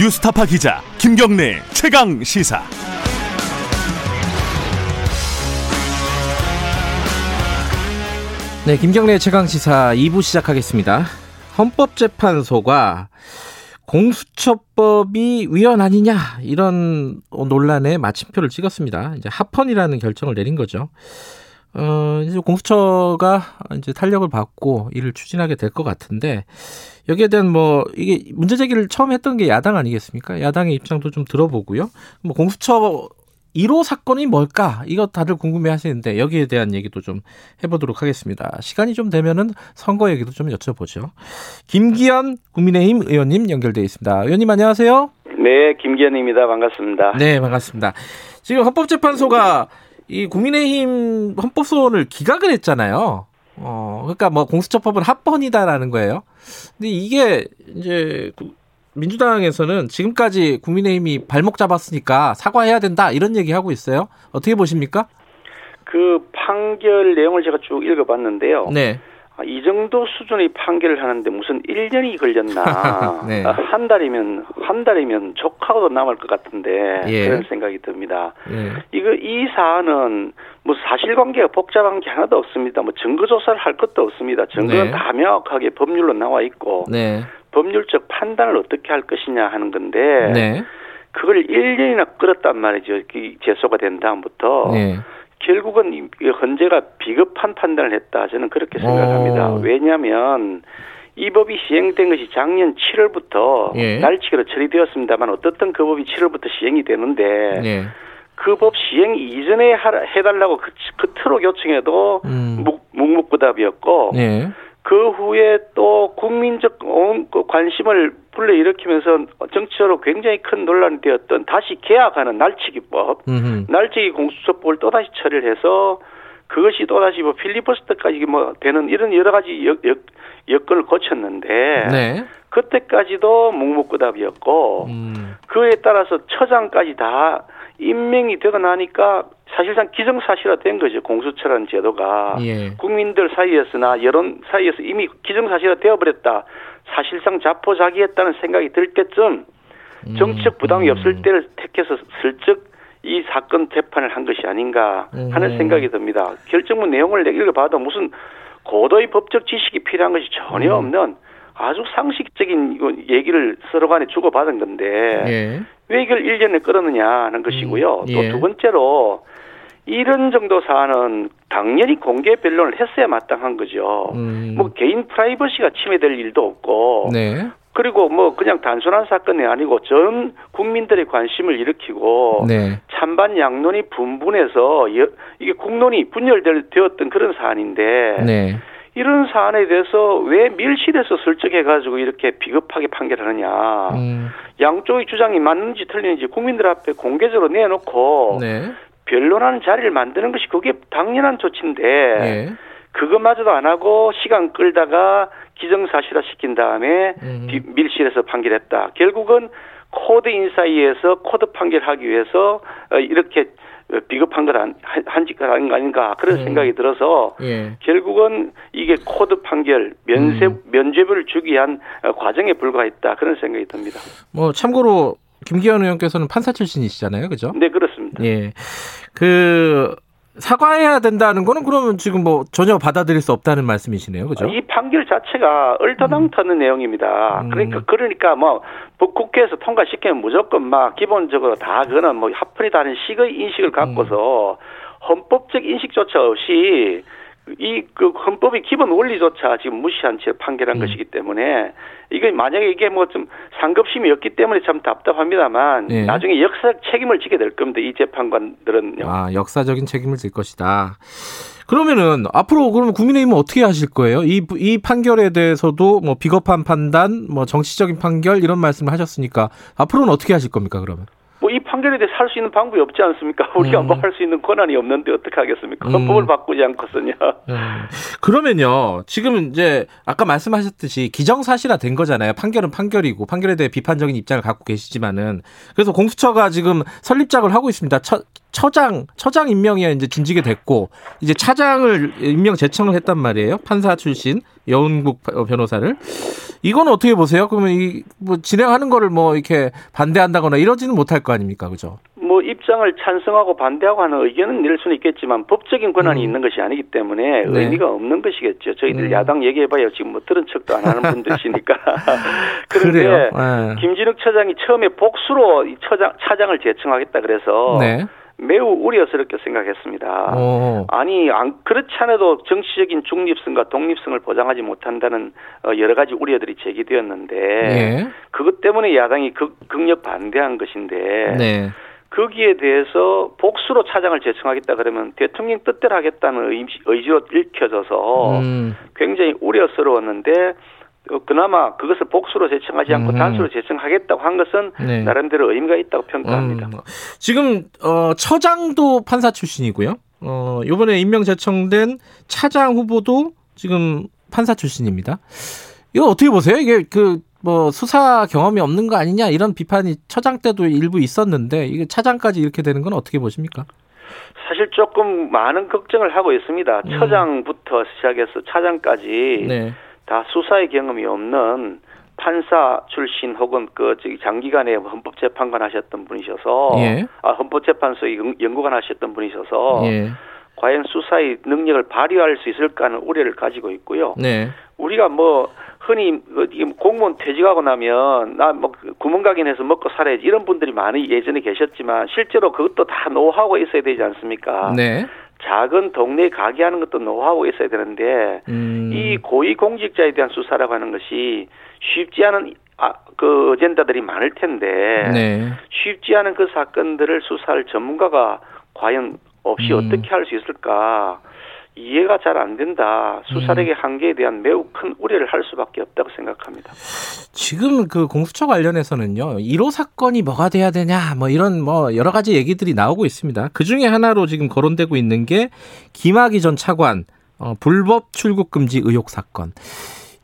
뉴스타파 기자 김경래 최강 시사. 네, 김경래 최강 시사 2부 시작하겠습니다. 헌법재판소가 공수처법이 위헌 아니냐 이런 논란에 마침표를 찍었습니다. 이제 합헌이라는 결정을 내린 거죠. 어, 이제 공수처가 이제 탄력을 받고 이를 추진하게 될 것 같은데 여기에 대한 뭐 이게 문제 제기를 처음 했던 게 야당 아니겠습니까? 야당의 입장도 좀 들어보고요. 뭐 공수처 1호 사건이 뭘까? 이거 다들 궁금해 하시는데 여기에 대한 얘기도 좀 해보도록 하겠습니다. 시간이 좀 되면은 선거 얘기도 좀 여쭤보죠. 김기현 국민의힘 의원님 연결돼 있습니다. 의원님 안녕하세요. 네, 김기현입니다. 반갑습니다. 네, 반갑습니다. 지금 헌법재판소가 이 국민의힘 헌법소원을 기각을 했잖아요. 어, 그러니까 뭐 공수처법은 합헌이다라는 거예요. 근데 이게 이제 민주당에서는 지금까지 국민의힘이 발목 잡았으니까 사과해야 된다 이런 얘기 하고 있어요. 어떻게 보십니까? 그 판결 내용을 제가 쭉 읽어봤는데요. 네. 아, 이 정도 수준의 판결을 하는데 무슨 1년이 걸렸나. 네. 아, 한 달이면, 한 달이면 족하고도 남을 것 같은데. 예. 그런 생각이 듭니다. 예. 이거, 이 사안은 뭐 사실관계가 복잡한 게 하나도 없습니다. 뭐 증거조사를 할 것도 없습니다. 증거는 네. 다 명확하게 법률로 나와 있고. 네. 법률적 판단을 어떻게 할 것이냐 하는 건데. 네. 그걸 1년이나 끌었단 말이죠. 이 제소가 된 다음부터. 네. 결국은 이 헌재가 비겁한 판단을 했다. 저는 그렇게 생각합니다. 오. 왜냐하면 이 법이 시행된 것이 작년 7월부터 예. 날치기로 처리되었습니다만 어떻든 그 법이 7월부터 시행이 되는데 네. 그법 시행 이전에 해달라고 그, 그토록 요청해도 음. 묵, 묵묵부답이었고 네. 그 후에 또 국민적 온- 그 관심을 불러 일으키면서 정치적으로 굉장히 큰 논란이 되었던 다시 개혁하는 날치기법 음. 날치기 공수처법을 또다시 처리를 해서 그것이 또다시 뭐 필리버스터까지 뭐 되는 이런 여러 가지 여, 여, 여건을 거쳤는데 네. 그때까지도 묵묵부답이었고 음. 그에 따라서 처장까지 다 임명이 되고 나니까 사실상 기정사실화된 거죠 공수처라는 제도가 예. 국민들 사이에서나 여론 사이에서 이미 기정사실화 되어버렸다 사실상 자포자기했다는 생각이 들 때쯤 정치적 부담이 음. 없을 때를 택해서 슬쩍 이 사건 재판을 한 것이 아닌가 하는 음. 생각이 듭니다. 결정문 내용을 읽어봐도 무슨 고도의 법적 지식이 필요한 것이 전혀 음. 없는 아주 상식적인 얘기를 서로 간에 주고받은 건데 예. 왜 이걸 1년에 끌었느냐 하는 것이고요. 음, 예. 또두 번째로 이런 정도 사안은 당연히 공개 변론을 했어야 마땅한 거죠. 음. 뭐 개인 프라이버시가 침해될 일도 없고 네. 그리고 뭐 그냥 단순한 사건이 아니고 전 국민들의 관심을 일으키고 네. 찬반 양론이 분분해서 여- 이게 국론이 분열되었던 그런 사안인데 네. 이런 사안에 대해서 왜 밀실에서 설득해가지고 이렇게 비겁하게 판결하느냐 음. 양쪽의 주장이 맞는지 틀리는지 국민들 앞에 공개적으로 내놓고 네. 변론하는 자리를 만드는 것이 그게 당연한 조치인데 예. 그것마저도 안 하고 시간 끌다가 기정사실화 시킨 다음에 음. 뒤- 밀실에서 판결했다. 결국은 코드 인사해서 코드 판결하기 위해서 어, 이렇게 어, 비겁한 걸한 한짓 아닌 거 아닌가 그런 음. 생각이 들어서 예. 결국은 이게 코드 판결 면세 음. 면죄부를 주기 위한 어, 과정에 불과했다 그런 생각이 듭니다. 뭐 참고로 김기현 의원께서는 판사 출신이시잖아요. 그죠? 네 그렇습니다. 예. 그 사과해야 된다는 거는 그러면 지금 뭐 전혀 받아들일 수 없다는 말씀이시네요. 그죠? 이 판결 자체가 얼토당토는 내용입니다. 음. 그러니까 그러니까 뭐 국- 국회에서 통과시키면 무조건 막 기본적으로 다 그거는 뭐 합헌이다는 식의 인식을 갖고서 헌법적 인식조차 없이 이 그 헌법의 기본 원리조차 지금 무시한 채 판결한 음. 것이기 때문에 이게 만약에 이게 뭐 좀 상급심이었기 때문에 참 답답합니다만 예. 나중에 역사적 책임을 지게 될 겁니다. 이 재판관들은요. 아, 역사적인 책임을 질 것이다. 그러면은 앞으로 그러면 국민의힘은 어떻게 하실 거예요? 이, 이 판결에 대해서도 뭐 비겁한 판단, 뭐 정치적인 판결 이런 말씀을 하셨으니까 앞으로는 어떻게 하실 겁니까, 그러면? 뭐 이 판결에 대해서 할수 있는 방법이 없지 않습니까? 우리가 음. 뭐할 수 있는 권한이 없는데 어떻게 하겠습니까? 음. 헌법을 바꾸지 않고서는요. 음. 그러면요, 지금 이제 아까 말씀하셨듯이 기정사실화 된 거잖아요. 판결은 판결이고 판결에 대해 비판적인 입장을 갖고 계시지만은 그래서 공수처가 지금 설립작을 하고 있습니다. 처, 처장 처장 임명이 이제 진지게 됐고 이제 차장을 임명 제청을 했단 말이에요. 판사 출신 여운국 변호사를 이건 어떻게 보세요? 그러면 이 뭐 진행하는 거를 뭐 이렇게 반대한다거나 이러지는 못할 거 아닙니까, 그죠? 뭐 입장을 찬성하고 반대하고 하는 의견은 낼 수는 있겠지만 법적인 권한이 음. 있는 것이 아니기 때문에 네. 의미가 없는 것이겠죠. 저희들 음. 야당 얘기해봐야 지금 뭐 들은 척도 안 하는 분들이시니까. 그런데. 예. 김진욱 처장이 처음에 복수로 이 처장 차장을 제청하겠다 그래서 네. 매우 우려스럽게 생각했습니다. 어. 아니 안 그렇지 않아도 정치적인 중립성과 독립성을 보장하지 못한다는 어, 여러 가지 우려들이 제기되었는데 예. 그것 때문에 야당이 극, 극력 반대한 것인데 네. 거기에 대해서 복수로 차장을 제청하겠다 그러면 대통령 뜻대로 하겠다는 의- 의지로 읽혀져서 음. 굉장히 우려스러웠는데 어, 그나마 그것을 복수로 제청하지 않고 음. 단수로 제청하겠다고 한 것은 네. 나름대로 의미가 있다고 평가합니다. 음, 지금 어, 처장도 판사 출신이고요. 어, 이번에 임명 제청된 차장 후보도 지금 판사 출신입니다. 이거 어떻게 보세요? 이게 그 뭐 수사 경험이 없는 거 아니냐 이런 비판이 처장 때도 일부 있었는데 이게 차장까지 이렇게 되는 건 어떻게 보십니까? 사실 조금 많은 걱정을 하고 있습니다. 음. 처장부터 시작해서 차장까지 네. 다 수사의 경험이 없는 판사 출신 혹은 그 저기 장기간에 헌법재판관 하셨던 분이셔서 예. 아 헌법재판소 연- 연구관 하셨던 분이셔서 예. 과연 수사의 능력을 발휘할 수 있을까 하는 우려를 가지고 있고요. 네. 우리가 뭐 흔히 어디 공무원 퇴직하고 나면 나 뭐 구멍가게해서 먹고 살아야지 이런 분들이 많이 예전에 계셨지만 실제로 그것도 다 노하우가 있어야 되지 않습니까? 네. 작은 동네 가게 하는 것도 노하우가 있어야 되는데 음. 이 고위 공직자에 대한 수사라고 하는 것이 쉽지 않은 아, 그 어젠다들이 많을 텐데 네. 쉽지 않은 그 사건들을 수사할 전문가가 과연 없이 음. 어떻게 할 수 있을까 이해가 잘 안 된다. 수사력의 한계에 대한 매우 큰 우려를 할 수밖에 없다고 생각합니다. 지금 그 공수처 관련해서는요, 1호 사건이 뭐가 돼야 되냐, 뭐 이런 뭐 여러 가지 얘기들이 나오고 있습니다. 그 중에 하나로 지금 거론되고 있는 게 김학의 전 차관 어, 불법 출국 금지 의혹 사건.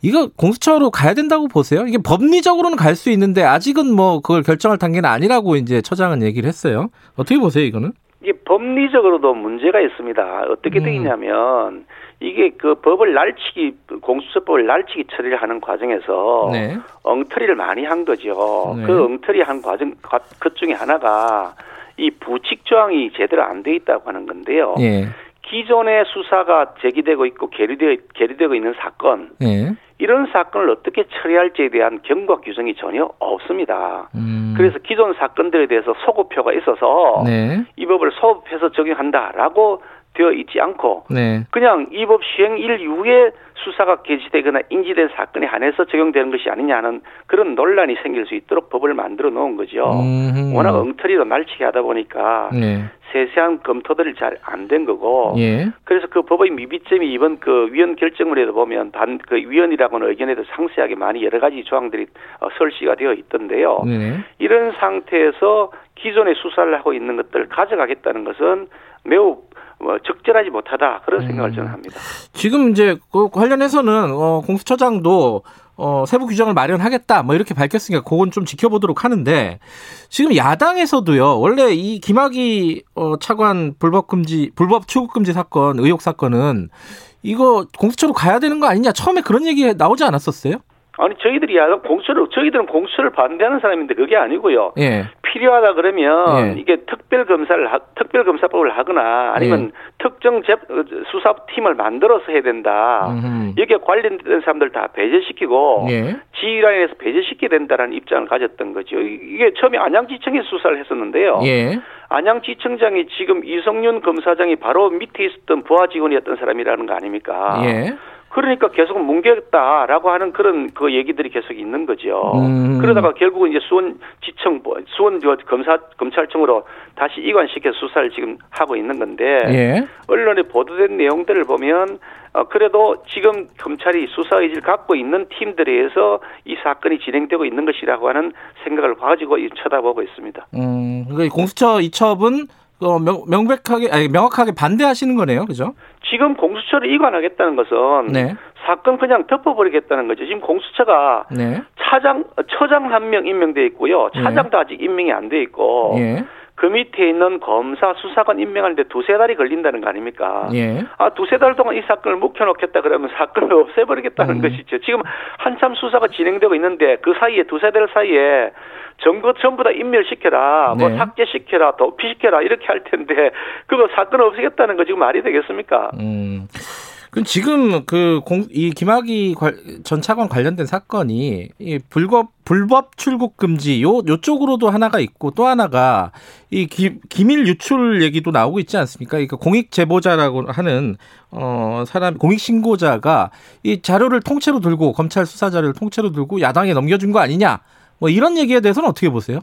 이거 공수처로 가야 된다고 보세요? 이게 법리적으로는 갈 수 있는데 아직은 뭐 그걸 결정할 단계는 아니라고 이제 처장은 얘기를 했어요. 어떻게 보세요, 이거는? 이게 법리적으로도 문제가 있습니다. 어떻게 음. 되겠냐면 이게 그 법을 날치기 공수처법을 날치기 처리를 하는 과정에서 네. 엉터리를 많이 한 거죠. 네. 그 엉터리 한 과정 과- 것 중에 하나가 이 부칙 조항이 제대로 안 돼 있다고 하는 건데요. 예. 기존의 수사가 제기되고 있고 계류되어, 계류되고 있는 사건 예. 이런 사건을 어떻게 처리할지에 대한 경과 규정이 전혀 없습니다. 음. 그래서 기존 사건들에 대해서 소급표가 있어서 네. 이 법을 소급해서 적용한다라고 되어 있지 않고 네. 그냥 이법 시행일 이후에 수사가 개시되거나 인지된 사건에 한해서 적용되는 것이 아니냐는 그런 논란이 생길 수 있도록 법을 만들어 놓은 거죠. 음. 워낙 엉터리로 날치게 하다 보니까 네. 세세한 검토들이 잘 안 된 거고 예. 그래서 그 법의 미비점이 이번 그 위원 결정문에도 보면 단그 위원이라고는 의견에도 상세하게 많이 여러 가지 조항들이 어, 설치가 되어 있던데요. 네. 이런 상태에서 기존의 수사를 하고 있는 것들을 가져가겠다는 것은 매우 뭐 적절하지 못하다 그런 음. 생각을 저는 합니다. 지금 이제 그 관련해서는 어, 공수처장도 어, 세부 규정을 마련하겠다 뭐 이렇게 밝혔으니까 그건 좀 지켜보도록 하는데 지금 야당에서도요 원래 이 김학의 어, 차관 불법 금지 불법 출국 금지 사건 의혹 사건은 이거 공수처로 가야 되는 거 아니냐 처음에 그런 얘기 나오지 않았었어요? 아니 저희들이 야당 공수를 저희들은 공수를 반대하는 사람인데 그게 아니고요. 예. 필요하다 그러면 예. 이게 특별 검사를 하- 특별 검사법을 하거나 아니면 특정 재, 어, 수사팀을 만들어서 해야 된다. 음흠. 여기에 관련된 사람들 다 배제시키고 예. 지휘라인에서 배제시켜야 된다라는 입장을 가졌던 거죠. 이- 이게 처음에 안양지청에서 수사를 했었는데요. 예. 안양지청장이 지금 이성윤 검사장이 바로 밑에 있었던 부하 직원이었던 사람이라는 거 아닙니까? 예. 그러니까 계속 뭉개겠다라고 하는 그런 그 얘기들이 계속 있는 거죠. 음. 그러다가 결국은 이제 수원 지청 수원 저 검사 검찰청으로 다시 이관시켜 수사를 지금 하고 있는 건데 예. 언론에 보도된 내용들을 보면 어, 그래도 지금 검찰이 수사 의지를 갖고 있는 팀들에 의해서 이 사건이 진행되고 있는 것이라고 하는 생각을 가지고 이- 쳐다보고 있습니다. 음. 그러니까 공수처 이첩은 어, 명, 명백하게 아니, 명확하게 반대하시는 거네요, 그죠? 지금 공수처를 이관하겠다는 것은 네. 사건 그냥 덮어버리겠다는 거죠. 지금 공수처가 네. 차장, 처장 한 명 임명돼 있고요. 예. 차장도 아직 임명이 안 돼 있고. 예. 그 밑에 있는 검사 수사관 임명하는데 두세 달이 걸린다는 거 아닙니까? 예. 아 두세 달 동안 이 사건을 묵혀놓겠다 그러면 사건을 없애버리겠다는 음. 것이죠. 지금 한참 수사가 진행되고 있는데 그 사이에 두세 달 사이에 정거 전부 다 인멸시켜라, 뭐 네. 삭제시켜라, 도피시켜라 이렇게 할 텐데 그거 사건 없애겠다는 거 지금 말이 되겠습니까? 음. 그럼 지금 그이 김학의 관- 전 차관 관련된 사건이 이 불법 불법 출국 금지 요 요쪽으로도 하나가 있고 또 하나가 이 기, 기밀 유출 얘기도 나오고 있지 않습니까? 그러니까 공익 제보자라고 하는 어 사람 공익 신고자가 이 자료를 통째로 들고 검찰 수사 자료를 통째로 들고 야당에 넘겨준 거 아니냐? 뭐 이런 얘기에 대해서는 어떻게 보세요?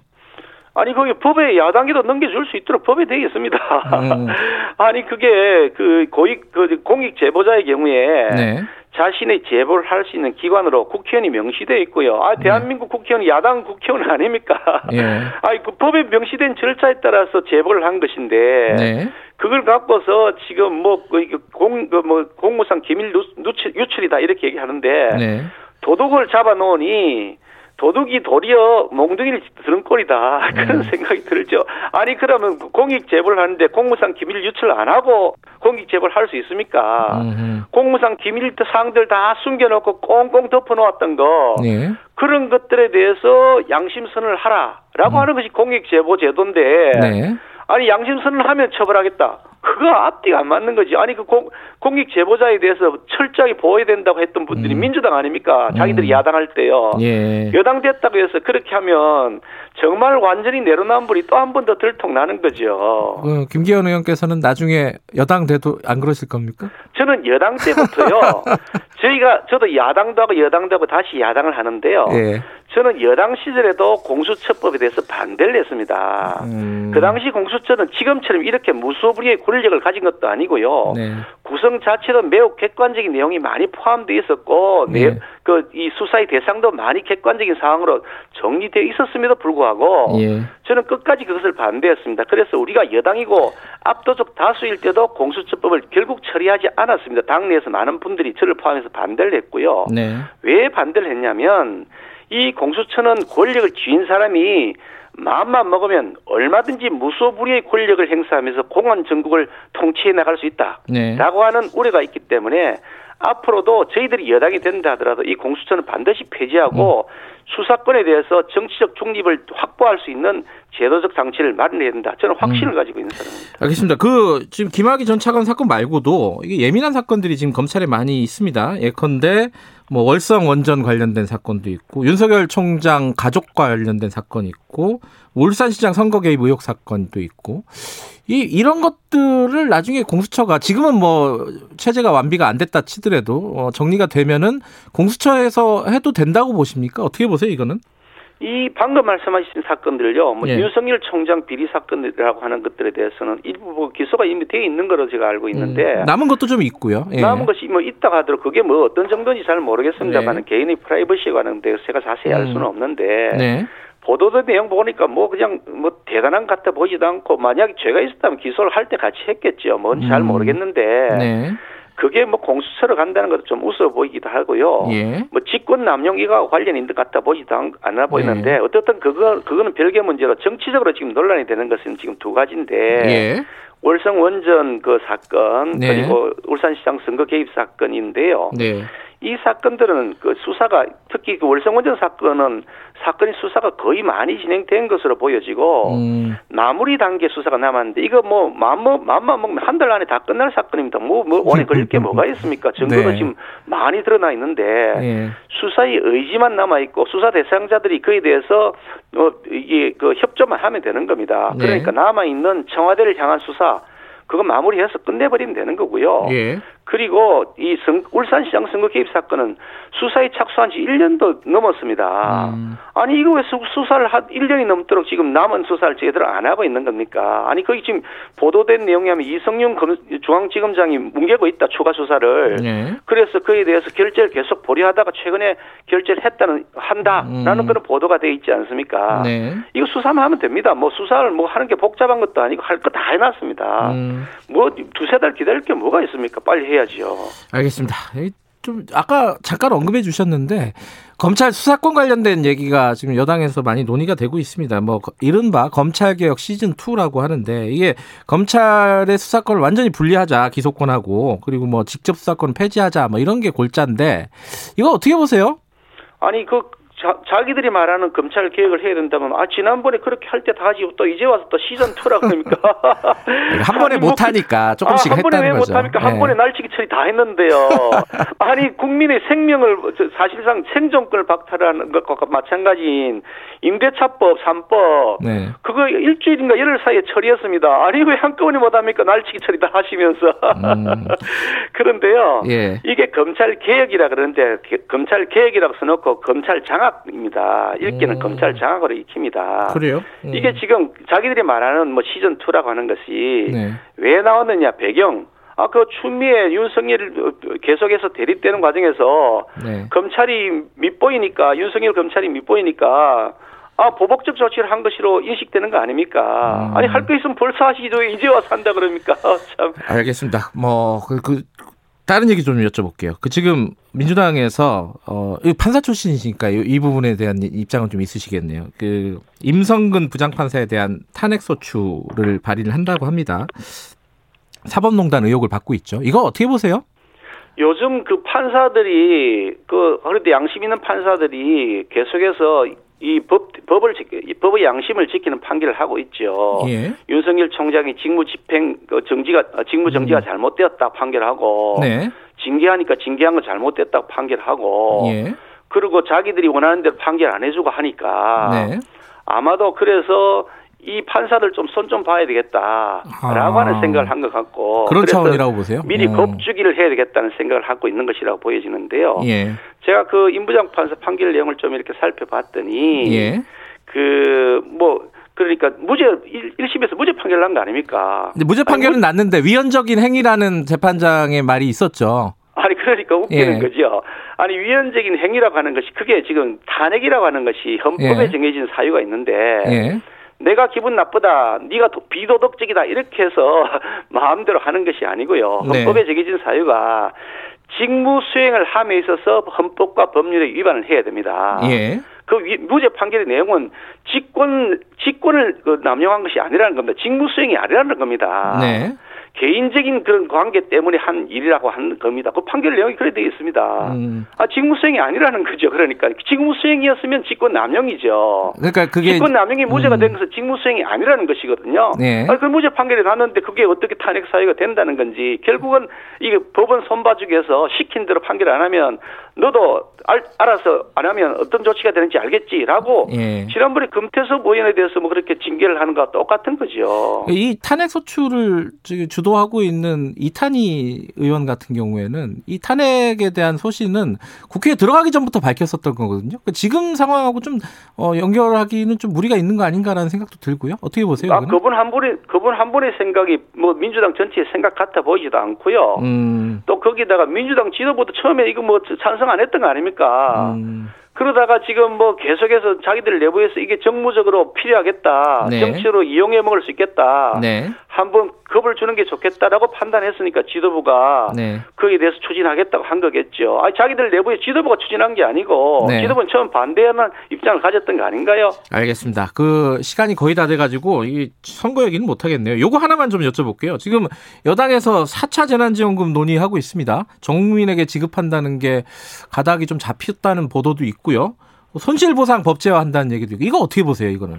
아니 거기 법에 야당기도 넘겨줄 수 있도록 법에 되어 있습니다. 음. 아니 그게 그 고익 그 공익 제보자의 경우에 네. 자신의 제보를 할 수 있는 기관으로 국회의원이 명시되어 있고요. 아 대한민국 국회의원 야당 국회의원 아닙니까? 예. 아니 그 법에 명시된 절차에 따라서 제보를 한 것인데 네. 그걸 갖고서 지금 뭐공뭐 공무상 기밀 누- 누출 유출이다 이렇게 얘기하는데 네. 도둑을 잡아놓으니 도둑이 도리어 몽둥이를 드는 꼴이다 그런 음. 생각이 들죠. 아니 그러면 공익 제보를 하는데 공무상 기밀 유출 안 하고 공익 제보를 할 수 있습니까? 음흠. 공무상 기밀 사항들 다 숨겨놓고 꽁꽁 덮어놓았던 거 네. 그런 것들에 대해서 양심선을 하라라고 하는 것이 공익 제보 제도인데 음. 네. 아니 양심선을 하면 처벌하겠다. 그거 앞뒤가 안 맞는 거지. 아니 그 공, 공익 제보자에 대해서 철저하게 보호해야 된다고 했던 분들이 음. 민주당 아닙니까? 자기들이 음. 야당할 때요. 예. 여당 됐다고 해서 그렇게 하면 정말 완전히 내로남불이 또 한 번 더 들통나는 거죠. 그 김기현 의원께서는 나중에 여당 돼도 안 그러실 겁니까? 저는 여당 때부터요. 저희가 저도 야당도 하고 여당도 하고 다시 야당을 하는데요. 예. 저는 여당 시절에도 공수처법에 대해서 반대를 했습니다. 음. 그 당시 공수처는 지금처럼 이렇게 무소불위의 권력을 가진 것도 아니고요. 네. 구성 자체도 매우 객관적인 내용이 많이 포함되어 있었고, 네. 그이 수사의 대상도 많이 객관적인 상황으로 정리되어 있었음에도 불구하고, 예. 저는 끝까지 그것을 반대했습니다. 그래서 우리가 여당이고 압도적 다수일 때도 공수처법을 결국 처리하지 않았습니다. 당내에서 많은 분들이 저를 포함해서 반대를 했고요. 네. 왜 반대를 했냐면 이 공수처는 권력을 쥐인 사람이 마음만 먹으면 얼마든지 무소불위의 권력을 행사하면서 공안 전국을 통치해 나갈 수 있다. 네. 라고 하는 우려가 있기 때문에 앞으로도 저희들이 여당이 된다 하더라도 이 공수처는 반드시 폐지하고 수사권에 대해서 정치적 중립을 확보할 수 있는 제도적 장치를 마련해야 된다. 저는 확신을 가지고 있는 사람입니다. 알겠습니다. 그 지금 김학의 전 차관 사건 말고도 이게 예민한 사건들이 지금 검찰에 많이 있습니다. 예컨대 뭐 월성 원전 관련된 사건도 있고 윤석열 총장 가족 관련된 사건이 있고 울산시장 선거 개입 의혹 사건도 있고 이 이런 것들을 나중에 공수처가 지금은 뭐 체제가 완비가 안 됐다 치더라도 어, 정리가 되면은 공수처에서 해도 된다고 보십니까? 어떻게 보세요 이거는? 이 방금 말씀하신 사건들요, 뭐 예. 윤석열 총장 비리 사건이라고 하는 것들에 대해서는 일부 뭐 기소가 이미 되어 있는 거로 제가 알고 있는데 음, 남은 것도 좀 있고요. 예. 남은 것이 뭐 있다고 하더라도 그게 뭐 어떤 정도인지 잘 모르겠습니다만 개인의 프라이버시에 관한 데서 제가 자세히 알 네. 음. 수는 없는데 네. 보도된 내용 보니까 뭐 그냥 뭐 대단한 것 같아 보이지도 않고 만약에 죄가 있었다면 기소를 할 때 같이 했겠죠. 뭔지 잘 음. 모르겠는데 네. 그게 뭐 공수처로 간다는 것도 좀 웃어 보이기도 하고요. 예. 뭐 직권 남용 이가 관련인 것 같아 보이지도 않- 않아 보이는데 예. 어쨌든 그거 그거는 별개 문제로 정치적으로 지금 논란이 되는 것은 지금 두 가지인데 예. 월성 원전 그 사건 네. 그리고 울산시장 선거 개입 사건인데요. 네. 이 사건들은 그 수사가 특히 그 월성 원전 사건은 사건이 수사가 거의 많이 진행된 것으로 보여지고 음. 마무리 단계 수사가 남았는데 이거 뭐 마음 마음만 먹으면 한 달 안에 다 끝날 사건입니다. 뭐, 뭐 오래 걸릴 게 뭐가 있습니까? 증거도 네. 지금 많이 드러나 있는데 예. 수사의 의지만 남아 있고 수사 대상자들이 그에 대해서 어 이게 그 협조만 하면 되는 겁니다. 네. 그러니까 남아 있는 청와대를 향한 수사 그거 마무리해서 끝내버리면 되는 거고요. 예. 그리고 이 선- 울산시장 선거 개입 사건은 수사에 착수한 지 1년도 넘었습니다. 음. 아니 이거 왜 수, 수사를 한 1년이 넘도록 지금 남은 수사를 제대로 안 하고 있는 겁니까? 아니 거기 지금 보도된 내용에 하면 이성윤 검, 중앙지검장이 뭉개고 있다 추가 수사를. 예. 그래서 그에 대해서 결재를 계속 보류하다가 최근에 결재를 했다는 한다라는 음. 그런 보도가 돼 있지 않습니까? 네. 이거 수사만 하면 됩니다. 뭐 수사를 뭐 하는 게 복잡한 것도 아니고 할 거 다 해놨습니다. 음. 뭐 두세 달 기다릴 게 뭐가 있습니까? 빨리 해야지요. 알겠습니다. 이좀 아까 잠깐 언급해 주셨는데 검찰 수사권 관련된 얘기가 지금 여당에서 많이 논의가 되고 있습니다. 뭐 이른바 검찰 개혁 시즌 2라고 하는데 이게 검찰의 수사권을 완전히 분리하자 기소권하고 그리고 뭐 직접 수사권 폐지하자 뭐 이런 게 골자인데 이거 어떻게 보세요? 아니 그 자, 기들이 말하는 검찰 개혁을 해야 된다면 아 지난번에 그렇게 할 때 다 하지 또 이제 와서 또 시즌 2라 그럽니까? 한 번에 못 하니까 조금씩 아, 한 번에 왜못 합니까? 네. 한 번에 날치기 처리 다 했는데요. 아니 국민의 생명을 사실상 생존권을 박탈하는 것과 마찬가지인 임대차법 3법 네. 그거 일주일인가 열흘 사이에 처리했습니다. 아니 왜 한꺼번에 못 합니까? 날치기 처리 다 하시면서. 음. 그런데요. 예. 이게 검찰 개혁이라 그러는데 검찰 개혁이라고 써놓고 검찰 장악 입니다. 읽기는 음. 검찰 장악으로 익힙니다. 그래요? 음. 이게 지금 자기들이 말하는 뭐 시즌 2라고 하는 것이 네. 왜 나왔느냐 배경 아, 그 추미애 윤석열을 계속해서 대립되는 과정에서 네. 검찰이 밑보이니까 윤석열 검찰이 밑보이니까 아 보복적 조치를 한 것으로 인식되는 거 아닙니까? 음. 아니 할 거 있으면 벌써 하시죠. 이제 와서 한다 그럽니까? 참. 알겠습니다. 뭐 그 그, 다른 얘기 좀 여쭤볼게요. 그 지금 민주당에서 어 판사 출신이시니까 이, 이 부분에 대한 입장은 좀 있으시겠네요. 그 임성근 부장판사에 대한 탄핵 소추를 발의를 한다고 합니다. 사법농단 의혹을 받고 있죠. 이거 어떻게 보세요? 요즘 그 판사들이 그 그런데 양심 있는 판사들이 계속해서 이 법, 법을, 법의 양심을 지키는 판결을 하고 있죠. 예. 윤석열 총장이 직무 집행, 그 정지가, 직무 정지가 음. 잘못되었다 판결하고. 네. 징계하니까 징계한 건 잘못됐다고 판결하고. 예. 그리고 자기들이 원하는 대로 판결 안 해주고 하니까. 네. 아마도 그래서 이 판사들 좀손좀 봐야 되겠다라고 아. 하는 생각을 한 것 같고 그런 차원이라고 보세요. 미리 음. 겁주기를 해야 되겠다는 생각을 하고 있는 것이라고 보여지는데요. 예. 제가 그 임부장 판사 판결 내용을 좀 이렇게 살펴봤더니 예. 그뭐 그러니까 무죄 1, 1심에서 무죄 판결 난 거 아닙니까? 근데 무죄 판결은 아니, 뭐 났는데 위헌적인 행위라는 재판장의 말이 있었죠. 아니 그러니까 웃기는 예. 거죠. 아니 위헌적인 행위라고 하는 것이 그게 지금 탄핵이라고 하는 것이 헌법에 예. 정해진 사유가 있는데 예. 내가 기분 나쁘다, 네가 비도덕적이다 이렇게 해서 마음대로 하는 것이 아니고요. 네. 헌법에 정해진 사유가 직무 수행을 함에 있어서 헌법과 법률에 위반을 해야 됩니다. 예. 그 무죄 판결의 내용은 직권 직권을 그 남용한 것이 아니라는 겁니다. 직무 수행이 아니라는 겁니다. 네. 개인적인 그런 관계 때문에 한 일이라고 하는 겁니다. 그 판결 내용이 그래 되어 있습니다. 음. 아, 직무수행이 아니라는 거죠. 그러니까 직무수행이었으면 직권 남용이죠. 그러니까 그게 직권 남용이 무죄가 음. 된 것은 직무수행이 아니라는 것이거든요. 네. 아, 그 무죄 판결이 났는데 그게 어떻게 탄핵 사유가 된다는 건지 결국은 이게 법원 손봐주기해서 시킨 대로 판결 안 하면 너도 알, 알아서 안 하면 어떤 조치가 되는지 알겠지라고 예. 지난번에 금태섭 의원에 대해서 뭐 그렇게 징계를 하는 거와 똑같은 거죠. 이 탄핵 소추를 주도하고 있는 이탄희 의원 같은 경우에는 이 탄핵에 대한 소신은 국회에 들어가기 전부터 밝혔었던 거거든요. 그러니까 지금 상황하고 좀 어, 연결하기는 좀 무리가 있는 거 아닌가라는 생각도 들고요. 어떻게 보세요? 아, 그분 한 분의 그분 한 분의 생각이 뭐 민주당 전체의 생각 같아 보이지도 않고요. 음. 또 거기다가 민주당 지도부도 처음에 이거 뭐 찬성 안 했던 거 아닙니까? 음. 그러다가 지금 뭐 계속해서 자기들 내부에서 이게 정무적으로 필요하겠다. 네. 정치로 이용해 먹을 수 있겠다. 네. 한번 겁을 주는 게 좋겠다라고 판단했으니까 지도부가 네. 거기에 대해서 추진하겠다고 한 거겠죠. 아 자기들 내부에 지도부가 추진한 게 아니고 네. 지도부는 처음 반대하는 입장을 가졌던 거 아닌가요? 알겠습니다. 그 시간이 거의 다 돼가지고 이 선거 얘기는 못 하겠네요. 요거 하나만 좀 여쭤볼게요. 지금 여당에서 4차 재난지원금 논의하고 있습니다. 정민에게 지급한다는 게 가닥이 좀 잡혔다는 보도도 있고 요. 손실보상 법제화한다는 얘기도 있고 이거 어떻게 보세요? 이거는?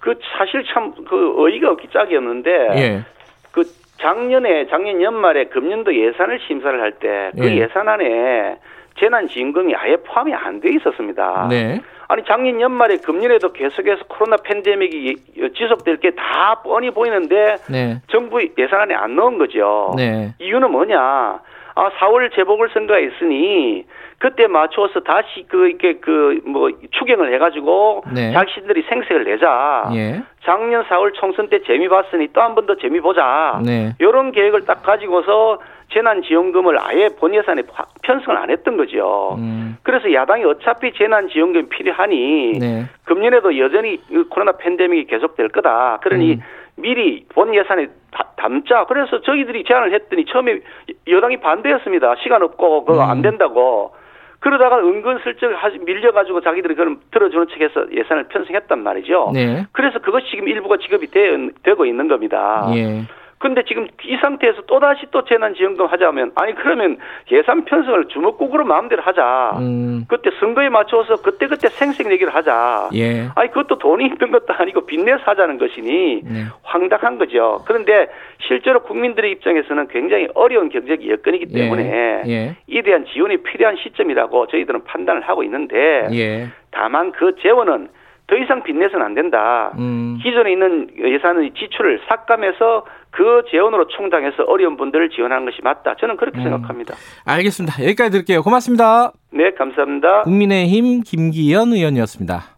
그 사실 참 그 어이가 없기 짝이었는데 예. 그 작년에 작년 연말에 금년도 예산을 심사를 할 때그 예. 예산 안에 재난지원금이 아예 포함이 안 돼 있었습니다. 네. 아니 작년 연말에 금년에도 계속해서 코로나 팬데믹이 지속될 게 다 뻔히 보이는데 네. 정부 예산안에 안 넣은 거죠. 네. 이유는 뭐냐? 아 4월 재보궐 선거가 있으니 그때 맞춰서 다시 그 이렇게 그 뭐 추경을 해가지고 네. 자신들이 생색을 내자. 예. 작년 4월 총선 때 재미 봤으니 또 한 번 더 재미 보자. 네. 이런 계획을 딱 가지고서 재난지원금을 아예 본 예산에 편성을 안 했던 거죠. 음. 그래서 야당이 어차피 재난지원금 필요하니 네. 금년에도 여전히 코로나 팬데믹이 계속될 거다. 그러니 음. 미리 본 예산에 다- 담자. 그래서 저희들이 제안을 했더니 처음에 여당이 반대했습니다. 시간 없고 그거 안 음. 된다고. 그러다가 은근슬쩍 밀려가지고 자기들이 그럼 들어주는 척해서 예산을 편성했단 말이죠. 네. 그래서 그것이 지금 일부가 지급이 되, 되고 있는 겁니다. 예. 근데 지금 이 상태에서 또다시 또 재난지원금 하자면 아니 그러면 예산 편성을 주먹국으로 마음대로 하자. 음. 그때 선거에 맞춰서 그때그때 생생 얘기를 하자. 예. 아니 그것도 돈이 있는 것도 아니고 빚내서 하자는 것이니 네. 황당한 거죠. 그런데 실제로 국민들의 입장에서는 굉장히 어려운 경제적 여건이기 때문에 예. 이에 대한 지원이 필요한 시점이라고 저희들은 판단을 하고 있는데 예. 다만 그 재원은 더 이상 빚내서는 안 된다. 음. 기존에 있는 예산의 지출을 삭감해서 그 재원으로 충당해서 어려운 분들을 지원하는 것이 맞다. 저는 그렇게 음. 생각합니다. 알겠습니다. 여기까지 드릴게요. 고맙습니다. 네, 감사합니다. 국민의힘 김기현 의원이었습니다.